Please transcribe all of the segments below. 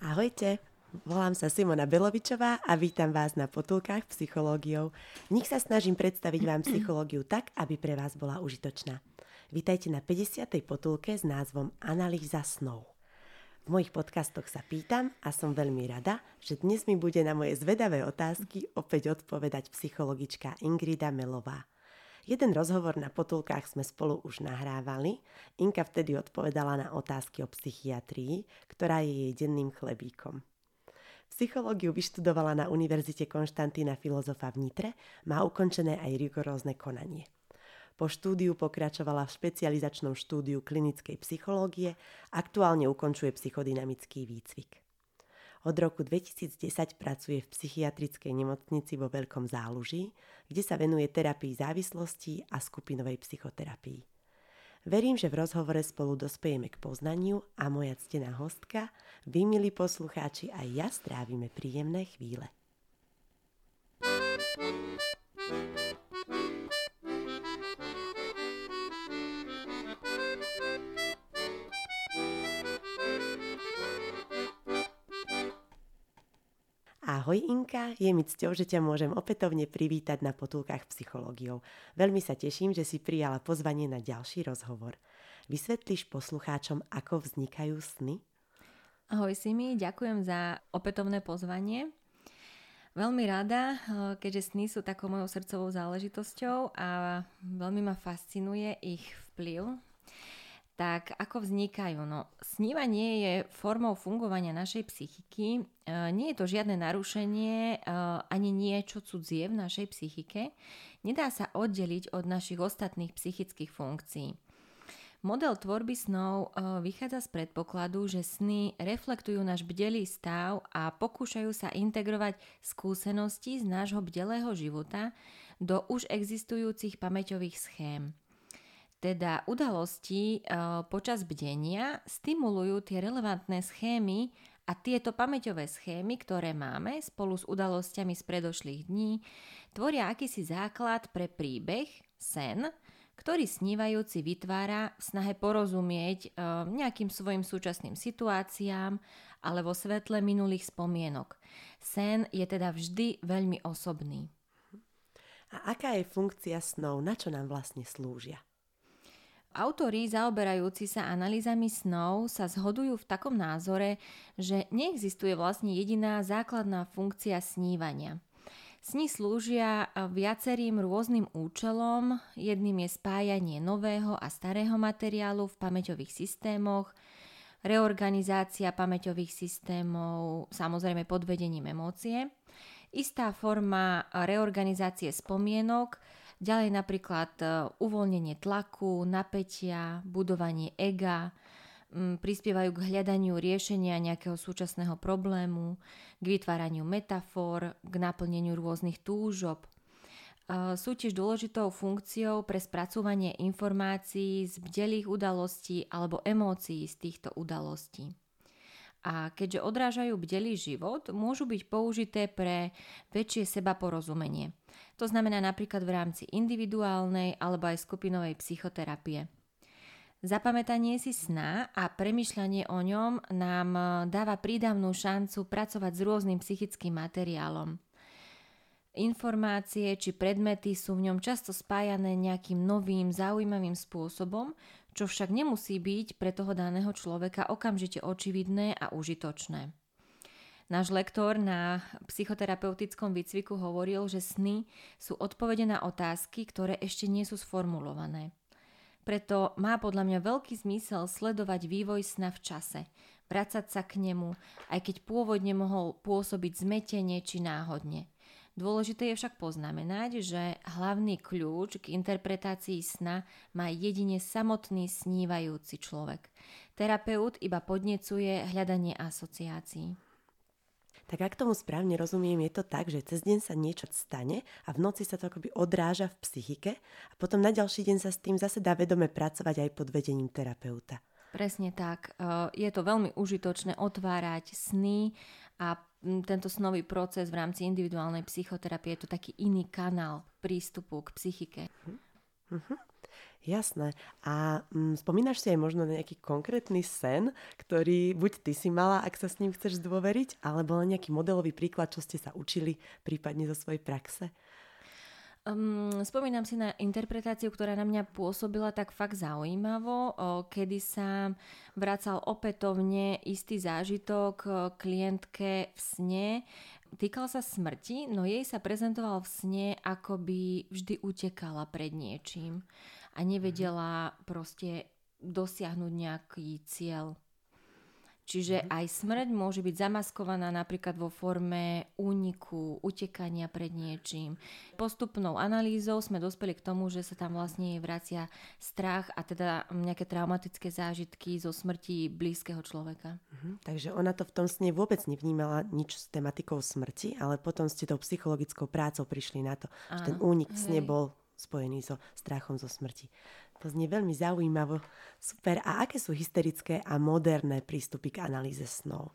Ahojte, volám sa Simona Belovičová a vítam vás na potulkách psychológiou. V nich sa snažím predstaviť vám psychológiu tak, aby pre vás bola užitočná. Vítajte na 50. potulke s názvom Analýza snov. V mojich podcastoch sa pýtam a som veľmi rada, že dnes mi bude na moje zvedavé otázky opäť odpovedať psychologička Ingrida Melová. Jeden rozhovor na potulkách sme spolu už nahrávali. Inka vtedy odpovedala na otázky o psychiatrii, ktorá je jej denným chlebíkom. Psychológiu vyštudovala na Univerzite Konštantína Filozofa v Nitre, má ukončené aj rigorózne konanie. Po štúdiu pokračovala v špecializačnom štúdiu klinickej psychológie, aktuálne ukončuje psychodynamický výcvik. Od roku 2010 pracuje v psychiatrickej nemocnici vo Veľkom záluží, kde sa venuje terapii závislostí a skupinovej psychoterapii. Verím, že v rozhovore spolu dospejeme k poznaniu a moja ctená hostka, vy milí poslucháči, aj ja strávime príjemné chvíle. Ahoj Inka, je mi cťou, že ťa môžem opätovne privítať na potulkách psychológiou. Veľmi sa teším, že si prijala pozvanie na ďalší rozhovor. Vysvetlíš poslucháčom, ako vznikajú sny? Ahoj Simi, ďakujem za opätovné pozvanie. Veľmi rada, keďže sny sú takou mojou srdcovou záležitosťou a veľmi ma fascinuje ich vplyv tak ako vznikajú? No, snívanie je formou fungovania našej psychiky. E, nie je to žiadne narušenie e, ani niečo cudzie v našej psychike. Nedá sa oddeliť od našich ostatných psychických funkcií. Model tvorby snov e, vychádza z predpokladu, že sny reflektujú náš bdelý stav a pokúšajú sa integrovať skúsenosti z nášho bdelého života do už existujúcich pamäťových schém. Teda udalosti e, počas bdenia stimulujú tie relevantné schémy a tieto pamäťové schémy, ktoré máme spolu s udalosťami z predošlých dní, tvoria akýsi základ pre príbeh, sen, ktorý snívajúci vytvára v snahe porozumieť e, nejakým svojim súčasným situáciám ale vo svetle minulých spomienok. Sen je teda vždy veľmi osobný. A aká je funkcia snov? Na čo nám vlastne slúžia? Autori zaoberajúci sa analýzami snov sa zhodujú v takom názore, že neexistuje vlastne jediná základná funkcia snívania. Sny slúžia viacerým rôznym účelom. Jedným je spájanie nového a starého materiálu v pamäťových systémoch, reorganizácia pamäťových systémov, samozrejme pod vedením emócie, istá forma reorganizácie spomienok, Ďalej napríklad e, uvoľnenie tlaku, napätia, budovanie ega, prispievajú k hľadaniu riešenia nejakého súčasného problému, k vytváraniu metafor, k naplneniu rôznych túžob. E, sú tiež dôležitou funkciou pre spracovanie informácií z bdelých udalostí alebo emócií z týchto udalostí a keďže odrážajú bdelý život, môžu byť použité pre väčšie seba porozumenie. To znamená napríklad v rámci individuálnej alebo aj skupinovej psychoterapie. Zapamätanie si sna a premyšľanie o ňom nám dáva prídavnú šancu pracovať s rôznym psychickým materiálom. Informácie či predmety sú v ňom často spájané nejakým novým, zaujímavým spôsobom, čo však nemusí byť pre toho daného človeka okamžite očividné a užitočné. Náš lektor na psychoterapeutickom výcviku hovoril, že sny sú odpovede na otázky, ktoré ešte nie sú sformulované. Preto má podľa mňa veľký zmysel sledovať vývoj sna v čase, vracať sa k nemu, aj keď pôvodne mohol pôsobiť zmetenie či náhodne – Dôležité je však poznamenať, že hlavný kľúč k interpretácii sna má jedine samotný snívajúci človek. Terapeut iba podnecuje hľadanie asociácií. Tak ak tomu správne rozumiem, je to tak, že cez deň sa niečo stane a v noci sa to akoby odráža v psychike a potom na ďalší deň sa s tým zase dá vedome pracovať aj pod vedením terapeuta. Presne tak. Je to veľmi užitočné otvárať sny a tento snový proces v rámci individuálnej psychoterapie je to taký iný kanál prístupu k psychike. Uh-huh. Jasné. A mm, spomínaš si aj možno nejaký konkrétny sen, ktorý buď ty si mala, ak sa s ním chceš zdôveriť, alebo len nejaký modelový príklad, čo ste sa učili prípadne zo svojej praxe? Um, spomínam si na interpretáciu, ktorá na mňa pôsobila tak fakt zaujímavo, kedy sa vracal opätovne istý zážitok klientke v sne. Týkal sa smrti, no jej sa prezentoval v sne, ako by vždy utekala pred niečím a nevedela proste dosiahnuť nejaký cieľ. Čiže mhm. aj smrť môže byť zamaskovaná napríklad vo forme úniku, utekania pred niečím. Postupnou analýzou sme dospeli k tomu, že sa tam vlastne vracia strach a teda nejaké traumatické zážitky zo smrti blízkeho človeka. Mhm, takže ona to v tom sne vôbec nevnímala nič s tematikou smrti, ale potom ste tou psychologickou prácou prišli na to, Áno, že ten únik v sne bol spojený so strachom zo smrti. To znie veľmi zaujímavo. Super. A aké sú hysterické a moderné prístupy k analýze snov?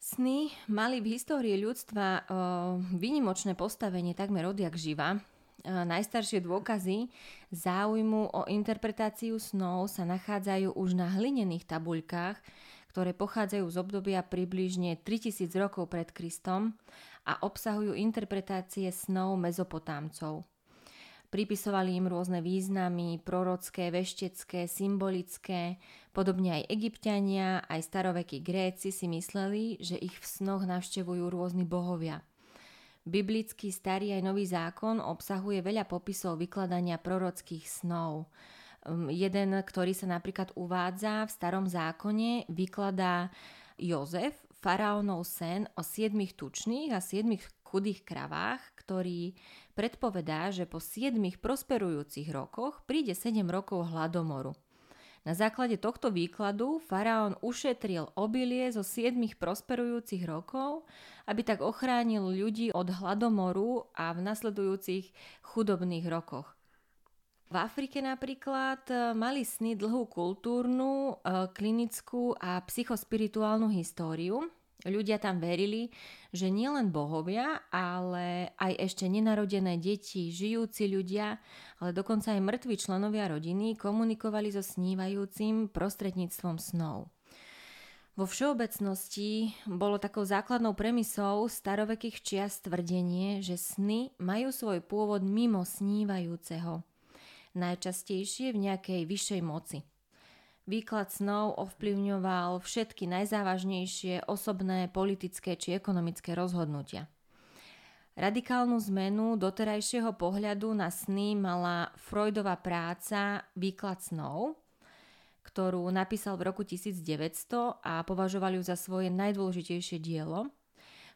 Sny mali v histórii ľudstva výnimočné postavenie takmer odjak živa. O, najstaršie dôkazy záujmu o interpretáciu snov sa nachádzajú už na hlinených tabuľkách, ktoré pochádzajú z obdobia približne 3000 rokov pred Kristom a obsahujú interpretácie snov mezopotámcov. Pripisovali im rôzne významy, prorocké, veštecké, symbolické. Podobne aj egyptiania, aj starovekí Gréci si mysleli, že ich v snoch navštevujú rôzni bohovia. Biblický starý aj nový zákon obsahuje veľa popisov vykladania prorockých snov. Um, jeden, ktorý sa napríklad uvádza v starom zákone, vykladá Jozef, faraónov sen o siedmých tučných a siedmých chudých kravách, ktorý predpovedá, že po 7 prosperujúcich rokoch príde 7 rokov hladomoru. Na základe tohto výkladu faraón ušetril obilie zo 7 prosperujúcich rokov, aby tak ochránil ľudí od hladomoru a v nasledujúcich chudobných rokoch. V Afrike napríklad e, mali sny dlhú kultúrnu, e, klinickú a psychospirituálnu históriu, Ľudia tam verili, že nielen bohovia, ale aj ešte nenarodené deti, žijúci ľudia, ale dokonca aj mŕtvi členovia rodiny komunikovali so snívajúcim prostredníctvom snov. Vo všeobecnosti bolo takou základnou premisou starovekých čiast tvrdenie, že sny majú svoj pôvod mimo snívajúceho, najčastejšie v nejakej vyššej moci – Výklad snov ovplyvňoval všetky najzávažnejšie osobné, politické či ekonomické rozhodnutia. Radikálnu zmenu doterajšieho pohľadu na sny mala Freudová práca Výklad snov, ktorú napísal v roku 1900 a považoval ju za svoje najdôležitejšie dielo,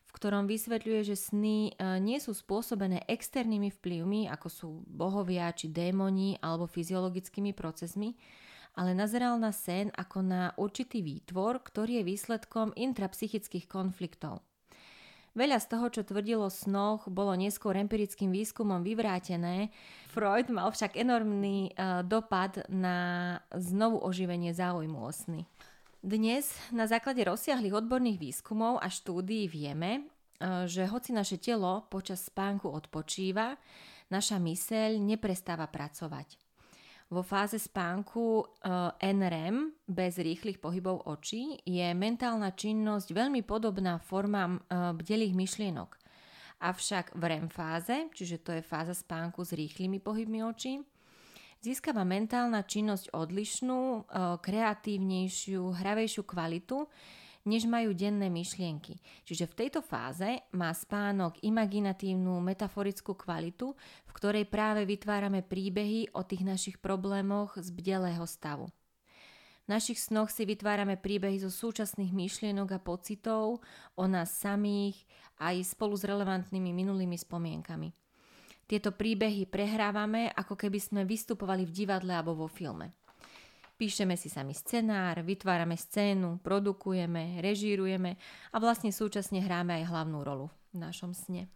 v ktorom vysvetľuje, že sny e, nie sú spôsobené externými vplyvmi, ako sú bohovia či démoni alebo fyziologickými procesmi, ale nazeral na sen ako na určitý výtvor, ktorý je výsledkom intrapsychických konfliktov. Veľa z toho, čo tvrdilo snoch, bolo neskôr empirickým výskumom vyvrátené. Freud mal však enormný uh, dopad na znovu oživenie záujmu o sny. Dnes na základe rozsiahlých odborných výskumov a štúdií vieme, uh, že hoci naše telo počas spánku odpočíva, naša myseľ neprestáva pracovať. Vo fáze spánku eh, NREM bez rýchlych pohybov očí je mentálna činnosť veľmi podobná formám uh, bdelých myšlienok. Avšak v REM fáze, čiže to je fáza spánku s rýchlymi pohybmi očí, získava mentálna činnosť odlišnú, uh, kreatívnejšiu, hravejšiu kvalitu, než majú denné myšlienky. Čiže v tejto fáze má spánok imaginatívnu metaforickú kvalitu, v ktorej práve vytvárame príbehy o tých našich problémoch z bdelého stavu. V našich snoch si vytvárame príbehy zo súčasných myšlienok a pocitov o nás samých aj spolu s relevantnými minulými spomienkami. Tieto príbehy prehrávame, ako keby sme vystupovali v divadle alebo vo filme. Píšeme si sami scenár, vytvárame scénu, produkujeme, režírujeme a vlastne súčasne hráme aj hlavnú rolu v našom sne.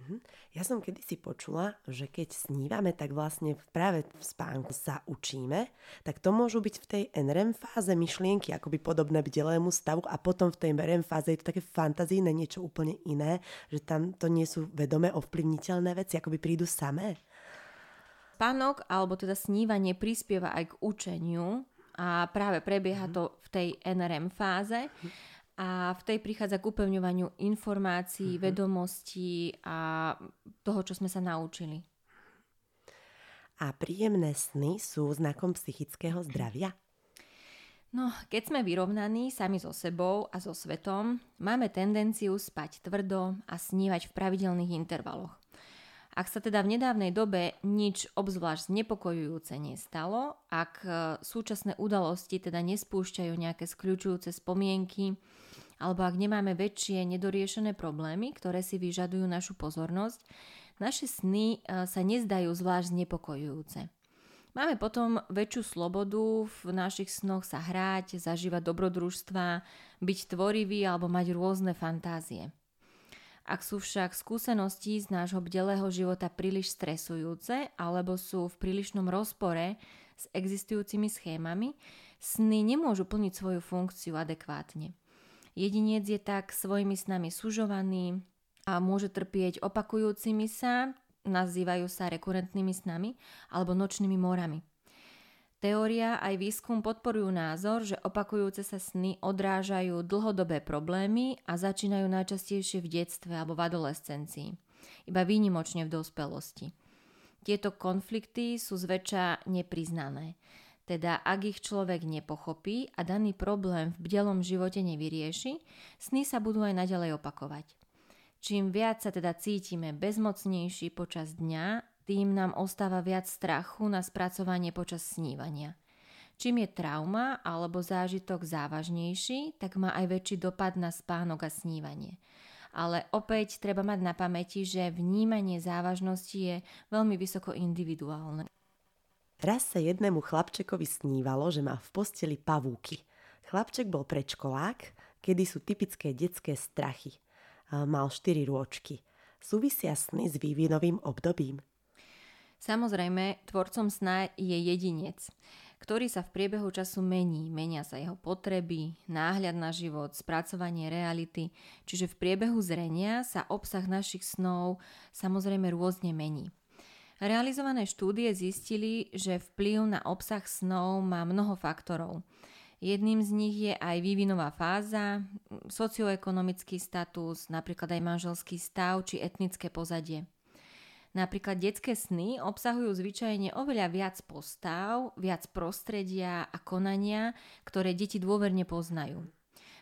Mhm. Ja som kedysi počula, že keď snívame, tak vlastne práve v spánku sa učíme, tak to môžu byť v tej NREM fáze myšlienky, akoby podobné bdelému stavu a potom v tej REM fáze je to také fantazíne, niečo úplne iné, že tam to nie sú vedome ovplyvniteľné veci, akoby prídu samé. Spánok, alebo teda snívanie prispieva aj k učeniu a práve prebieha mhm. to v tej NRM fáze a v tej prichádza k upevňovaniu informácií, uh-huh. vedomostí a toho, čo sme sa naučili. A príjemné sny sú znakom psychického zdravia? No, keď sme vyrovnaní sami so sebou a so svetom, máme tendenciu spať tvrdo a snívať v pravidelných intervaloch. Ak sa teda v nedávnej dobe nič obzvlášť znepokojujúce nestalo, ak e, súčasné udalosti teda nespúšťajú nejaké skľúčujúce spomienky, alebo ak nemáme väčšie nedoriešené problémy, ktoré si vyžadujú našu pozornosť, naše sny e, sa nezdajú zvlášť znepokojujúce. Máme potom väčšiu slobodu v našich snoch sa hrať, zažívať dobrodružstva, byť tvorivý alebo mať rôzne fantázie. Ak sú však skúsenosti z nášho bdelého života príliš stresujúce alebo sú v prílišnom rozpore s existujúcimi schémami, sny nemôžu plniť svoju funkciu adekvátne. Jedinec je tak svojimi snami sužovaný, a môže trpieť opakujúcimi sa, nazývajú sa rekurentnými snami alebo nočnými morami. Teória aj výskum podporujú názor, že opakujúce sa sny odrážajú dlhodobé problémy a začínajú najčastejšie v detstve alebo v adolescencii, iba výnimočne v dospelosti. Tieto konflikty sú zväčša nepriznané. Teda ak ich človek nepochopí a daný problém v bdelom živote nevyrieši, sny sa budú aj naďalej opakovať. Čím viac sa teda cítime bezmocnejší počas dňa, tým nám ostáva viac strachu na spracovanie počas snívania. Čím je trauma alebo zážitok závažnejší, tak má aj väčší dopad na spánok a snívanie. Ale opäť treba mať na pamäti, že vnímanie závažnosti je veľmi vysoko individuálne. Raz sa jednému chlapčekovi snívalo, že má v posteli pavúky. Chlapček bol predškolák, kedy sú typické detské strachy – mal 4 rôčky. Súvisia sny s vývinovým obdobím? Samozrejme, tvorcom sna je jedinec, ktorý sa v priebehu času mení. Menia sa jeho potreby, náhľad na život, spracovanie reality, čiže v priebehu zrenia sa obsah našich snov samozrejme rôzne mení. Realizované štúdie zistili, že vplyv na obsah snov má mnoho faktorov. Jedným z nich je aj vývinová fáza, socioekonomický status, napríklad aj manželský stav či etnické pozadie. Napríklad detské sny obsahujú zvyčajne oveľa viac postav, viac prostredia a konania, ktoré deti dôverne poznajú.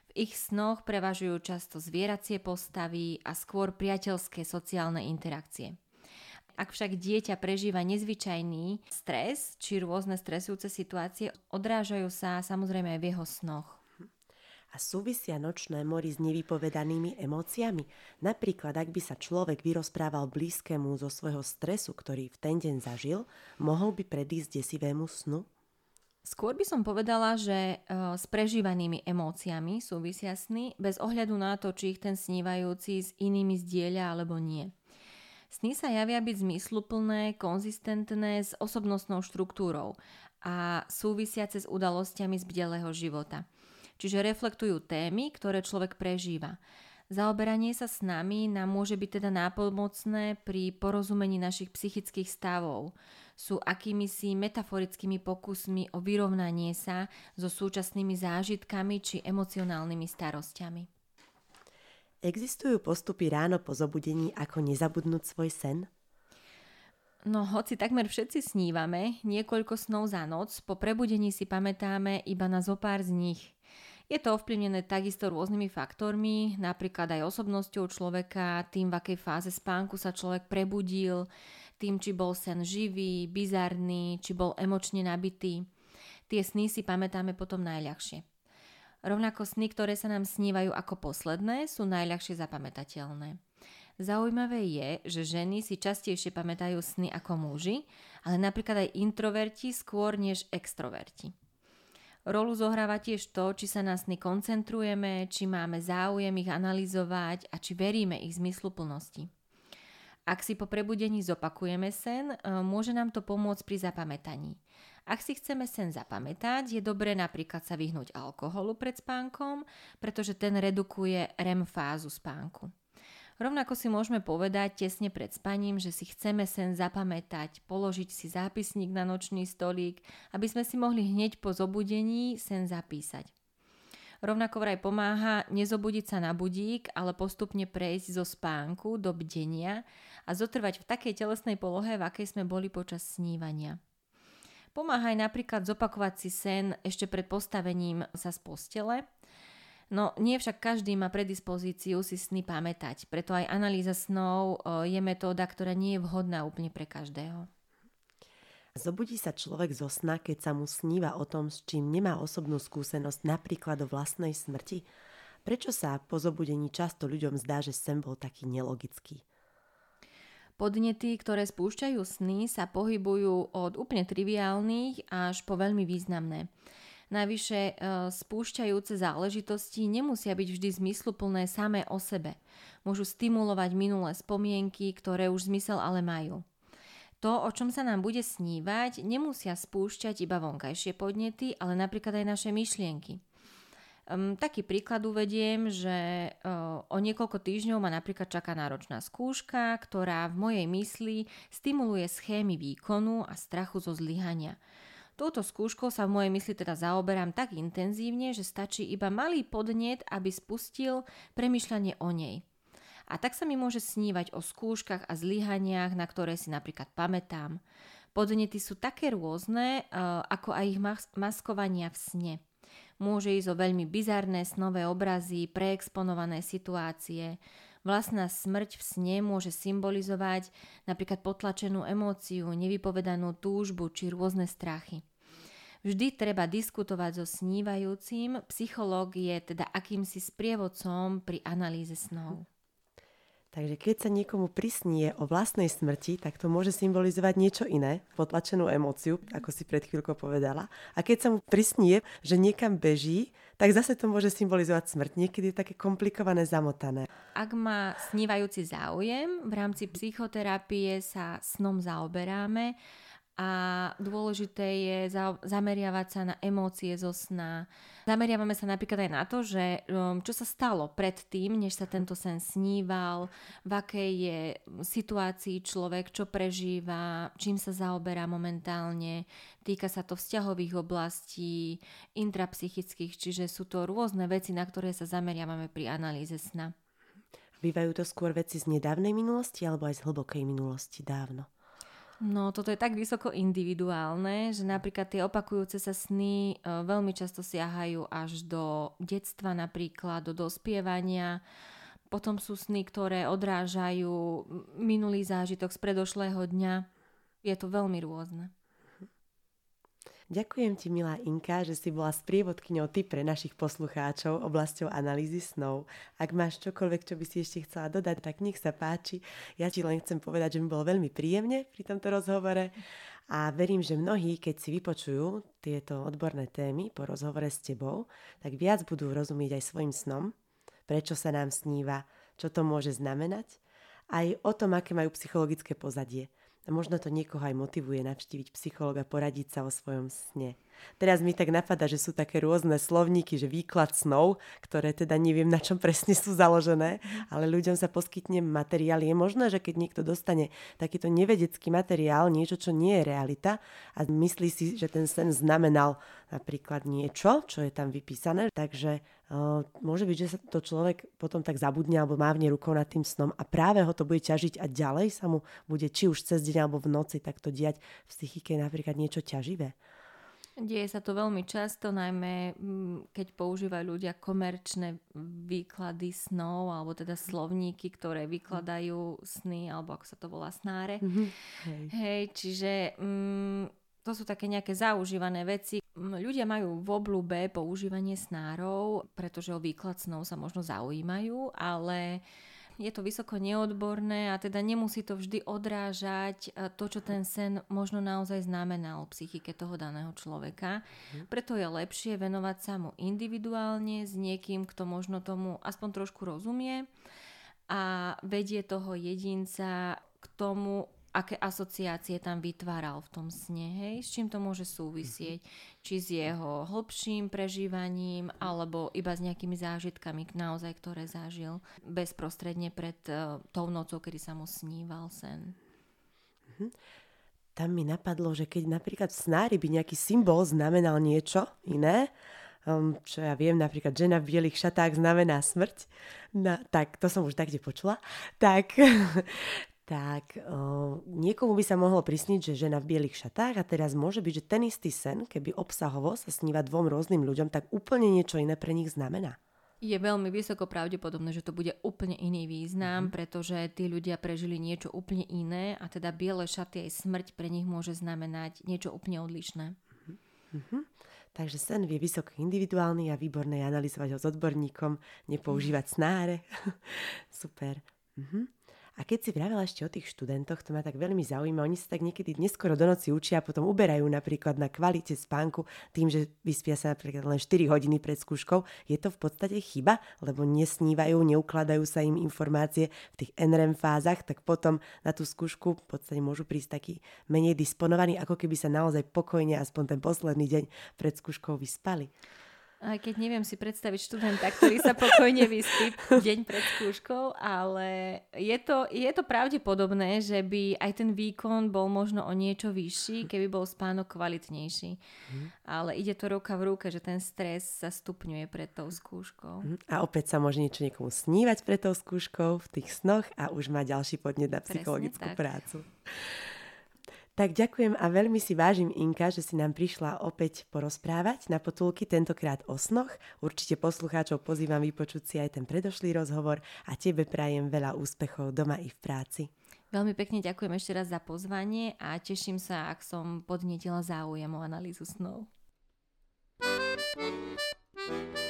V ich snoch prevažujú často zvieracie postavy a skôr priateľské sociálne interakcie. Ak však dieťa prežíva nezvyčajný stres či rôzne stresujúce situácie, odrážajú sa samozrejme aj v jeho snoch. A súvisia nočné mori s nevypovedanými emóciami? Napríklad, ak by sa človek vyrozprával blízkemu zo svojho stresu, ktorý v ten deň zažil, mohol by predísť desivému snu? Skôr by som povedala, že e, s prežívanými emóciami súvisia sny bez ohľadu na to, či ich ten snívajúci s inými zdieľa alebo nie. Sny sa javia byť zmysluplné, konzistentné s osobnostnou štruktúrou a súvisiace s udalosťami z bdelého života. Čiže reflektujú témy, ktoré človek prežíva. Zaoberanie sa s nami nám môže byť teda nápomocné pri porozumení našich psychických stavov. Sú akýmisi metaforickými pokusmi o vyrovnanie sa so súčasnými zážitkami či emocionálnymi starostiami. Existujú postupy ráno po zobudení, ako nezabudnúť svoj sen? No, hoci takmer všetci snívame, niekoľko snov za noc, po prebudení si pamätáme iba na zo pár z nich. Je to ovplyvnené takisto rôznymi faktormi, napríklad aj osobnosťou človeka, tým, v akej fáze spánku sa človek prebudil, tým, či bol sen živý, bizarný, či bol emočne nabitý. Tie sny si pamätáme potom najľahšie. Rovnako sny, ktoré sa nám snívajú ako posledné, sú najľahšie zapamätateľné. Zaujímavé je, že ženy si častejšie pamätajú sny ako muži, ale napríklad aj introverti skôr než extroverti. Rolu zohráva tiež to, či sa na sny koncentrujeme, či máme záujem ich analyzovať a či veríme ich zmysluplnosti. Ak si po prebudení zopakujeme sen, môže nám to pomôcť pri zapamätaní. Ak si chceme sen zapamätať, je dobré napríklad sa vyhnúť alkoholu pred spánkom, pretože ten redukuje REM fázu spánku. Rovnako si môžeme povedať tesne pred spaním, že si chceme sen zapamätať, položiť si zápisník na nočný stolík, aby sme si mohli hneď po zobudení sen zapísať. Rovnako vraj pomáha nezobudiť sa na budík, ale postupne prejsť zo spánku do bdenia a zotrvať v takej telesnej polohe, v akej sme boli počas snívania. Pomáha aj napríklad zopakovať si sen ešte pred postavením sa z postele, No nie však každý má predispozíciu si sny pamätať, preto aj analýza snov e, je metóda, ktorá nie je vhodná úplne pre každého. Zobudí sa človek zo sna, keď sa mu sníva o tom, s čím nemá osobnú skúsenosť, napríklad o vlastnej smrti? Prečo sa po zobudení často ľuďom zdá, že sen bol taký nelogický? Podnety, ktoré spúšťajú sny, sa pohybujú od úplne triviálnych až po veľmi významné. Najvyššie e, spúšťajúce záležitosti nemusia byť vždy zmysluplné samé o sebe. Môžu stimulovať minulé spomienky, ktoré už zmysel ale majú. To, o čom sa nám bude snívať, nemusia spúšťať iba vonkajšie podnety, ale napríklad aj naše myšlienky. Taký príklad uvediem, že uh, o niekoľko týždňov ma napríklad čaká náročná skúška, ktorá v mojej mysli stimuluje schémy výkonu a strachu zo zlyhania. Touto skúškou sa v mojej mysli teda zaoberám tak intenzívne, že stačí iba malý podnet, aby spustil premyšľanie o nej. A tak sa mi môže snívať o skúškach a zlyhaniach, na ktoré si napríklad pamätám. Podnety sú také rôzne, e, ako aj ich maskovania v sne. Môže ísť o veľmi bizarné snové obrazy, preexponované situácie. Vlastná smrť v sne môže symbolizovať napríklad potlačenú emóciu, nevypovedanú túžbu či rôzne strachy. Vždy treba diskutovať so snívajúcim, psychológ je teda akýmsi sprievodcom pri analýze snov. Takže keď sa niekomu prisnie o vlastnej smrti, tak to môže symbolizovať niečo iné, potlačenú emóciu, ako si pred chvíľkou povedala. A keď sa mu prisnie, že niekam beží, tak zase to môže symbolizovať smrť. Niekedy je také komplikované, zamotané. Ak má snívajúci záujem, v rámci psychoterapie sa snom zaoberáme a dôležité je zameriavať sa na emócie zo sna. Zameriavame sa napríklad aj na to, že um, čo sa stalo predtým, než sa tento sen sníval, v akej je situácii človek, čo prežíva, čím sa zaoberá momentálne. Týka sa to vzťahových oblastí, intrapsychických, čiže sú to rôzne veci, na ktoré sa zameriavame pri analýze sna. Bývajú to skôr veci z nedávnej minulosti alebo aj z hlbokej minulosti dávno? No, toto je tak vysoko individuálne, že napríklad tie opakujúce sa sny e, veľmi často siahajú až do detstva napríklad, do dospievania. Potom sú sny, ktoré odrážajú minulý zážitok z predošlého dňa. Je to veľmi rôzne. Ďakujem ti, milá Inka, že si bola sprievodkyňou ty pre našich poslucháčov oblasťou analýzy snov. Ak máš čokoľvek, čo by si ešte chcela dodať, tak nech sa páči. Ja ti len chcem povedať, že mi bolo veľmi príjemne pri tomto rozhovore a verím, že mnohí, keď si vypočujú tieto odborné témy po rozhovore s tebou, tak viac budú rozumieť aj svojim snom, prečo sa nám sníva, čo to môže znamenať, aj o tom, aké majú psychologické pozadie. A možno to niekoho aj motivuje navštíviť psychologa, poradiť sa o svojom sne. Teraz mi tak napadá, že sú také rôzne slovníky, že výklad snov, ktoré teda neviem na čom presne sú založené, ale ľuďom sa poskytne materiál. Je možné, že keď niekto dostane takýto nevedecký materiál, niečo, čo nie je realita a myslí si, že ten sen znamenal napríklad niečo, čo je tam vypísané, takže môže byť, že sa to človek potom tak zabudne alebo mávne rukou nad tým snom a práve ho to bude ťažiť a ďalej sa mu bude či už cez deň alebo v noci takto diať v psychike napríklad niečo ťaživé. Deje sa to veľmi často, najmä mm, keď používajú ľudia komerčné výklady snov, alebo teda slovníky, ktoré vykladajú sny, alebo ako sa to volá, snáre. Mm-hmm. Hej. Hej, čiže mm, to sú také nejaké zaužívané veci. Ľudia majú v oblúbe používanie snárov, pretože o výklad snov sa možno zaujímajú, ale je to vysoko neodborné a teda nemusí to vždy odrážať e, to, čo ten sen možno naozaj znamenal v psychike toho daného človeka. Mhm. Preto je lepšie venovať sa mu individuálne s niekým, kto možno tomu aspoň trošku rozumie a vedie toho jedinca k tomu, aké asociácie tam vytváral v tom sne, hej, s čím to môže súvisieť, mm-hmm. či s jeho hlbším prežívaním, alebo iba s nejakými zážitkami, naozaj, ktoré zažil bezprostredne pred uh, tou nocou, kedy sa mu sníval sen. Mm-hmm. Tam mi napadlo, že keď napríklad v snári by nejaký symbol znamenal niečo iné, um, čo ja viem, napríklad žena v bielých šatách znamená smrť, no, tak to som už tak počula, tak, tak uh, niekomu by sa mohlo prisniť, že žena v bielých šatách a teraz môže byť, že ten istý sen, keby obsahovo sa sníva dvom rôznym ľuďom, tak úplne niečo iné pre nich znamená. Je veľmi vysoko pravdepodobné, že to bude úplne iný význam, mm-hmm. pretože tí ľudia prežili niečo úplne iné a teda biele šaty aj smrť pre nich môže znamenať niečo úplne odlišné. Mm-hmm. Takže sen vie vysoko individuálny a výborné je analyzovať ho s odborníkom, nepoužívať snáre. Super. Mhm. A keď si vravela ešte o tých študentoch, to ma tak veľmi zaujíma. Oni sa tak niekedy neskoro do noci učia a potom uberajú napríklad na kvalite spánku tým, že vyspia sa napríklad len 4 hodiny pred skúškou. Je to v podstate chyba, lebo nesnívajú, neukladajú sa im informácie v tých NREM fázach, tak potom na tú skúšku v podstate môžu prísť taký menej disponovaní, ako keby sa naozaj pokojne aspoň ten posledný deň pred skúškou vyspali. Aj keď neviem si predstaviť študenta, ktorý sa pokojne vyspí deň pred skúškou, ale je to, je to pravdepodobné, že by aj ten výkon bol možno o niečo vyšší, keby bol spánok kvalitnejší. Mm. Ale ide to ruka v ruke, že ten stres sa stupňuje pred tou skúškou. Mm. A opäť sa môže niečo niekomu snívať pred tou skúškou v tých snoch a už má ďalší podnet na psychologickú prácu. Tak ďakujem a veľmi si vážim Inka, že si nám prišla opäť porozprávať na potulky, tentokrát o snoch. Určite poslucháčov pozývam vypočuť si aj ten predošlý rozhovor a tebe prajem veľa úspechov doma i v práci. Veľmi pekne ďakujem ešte raz za pozvanie a teším sa, ak som podnietila záujem o analýzu snov. thank you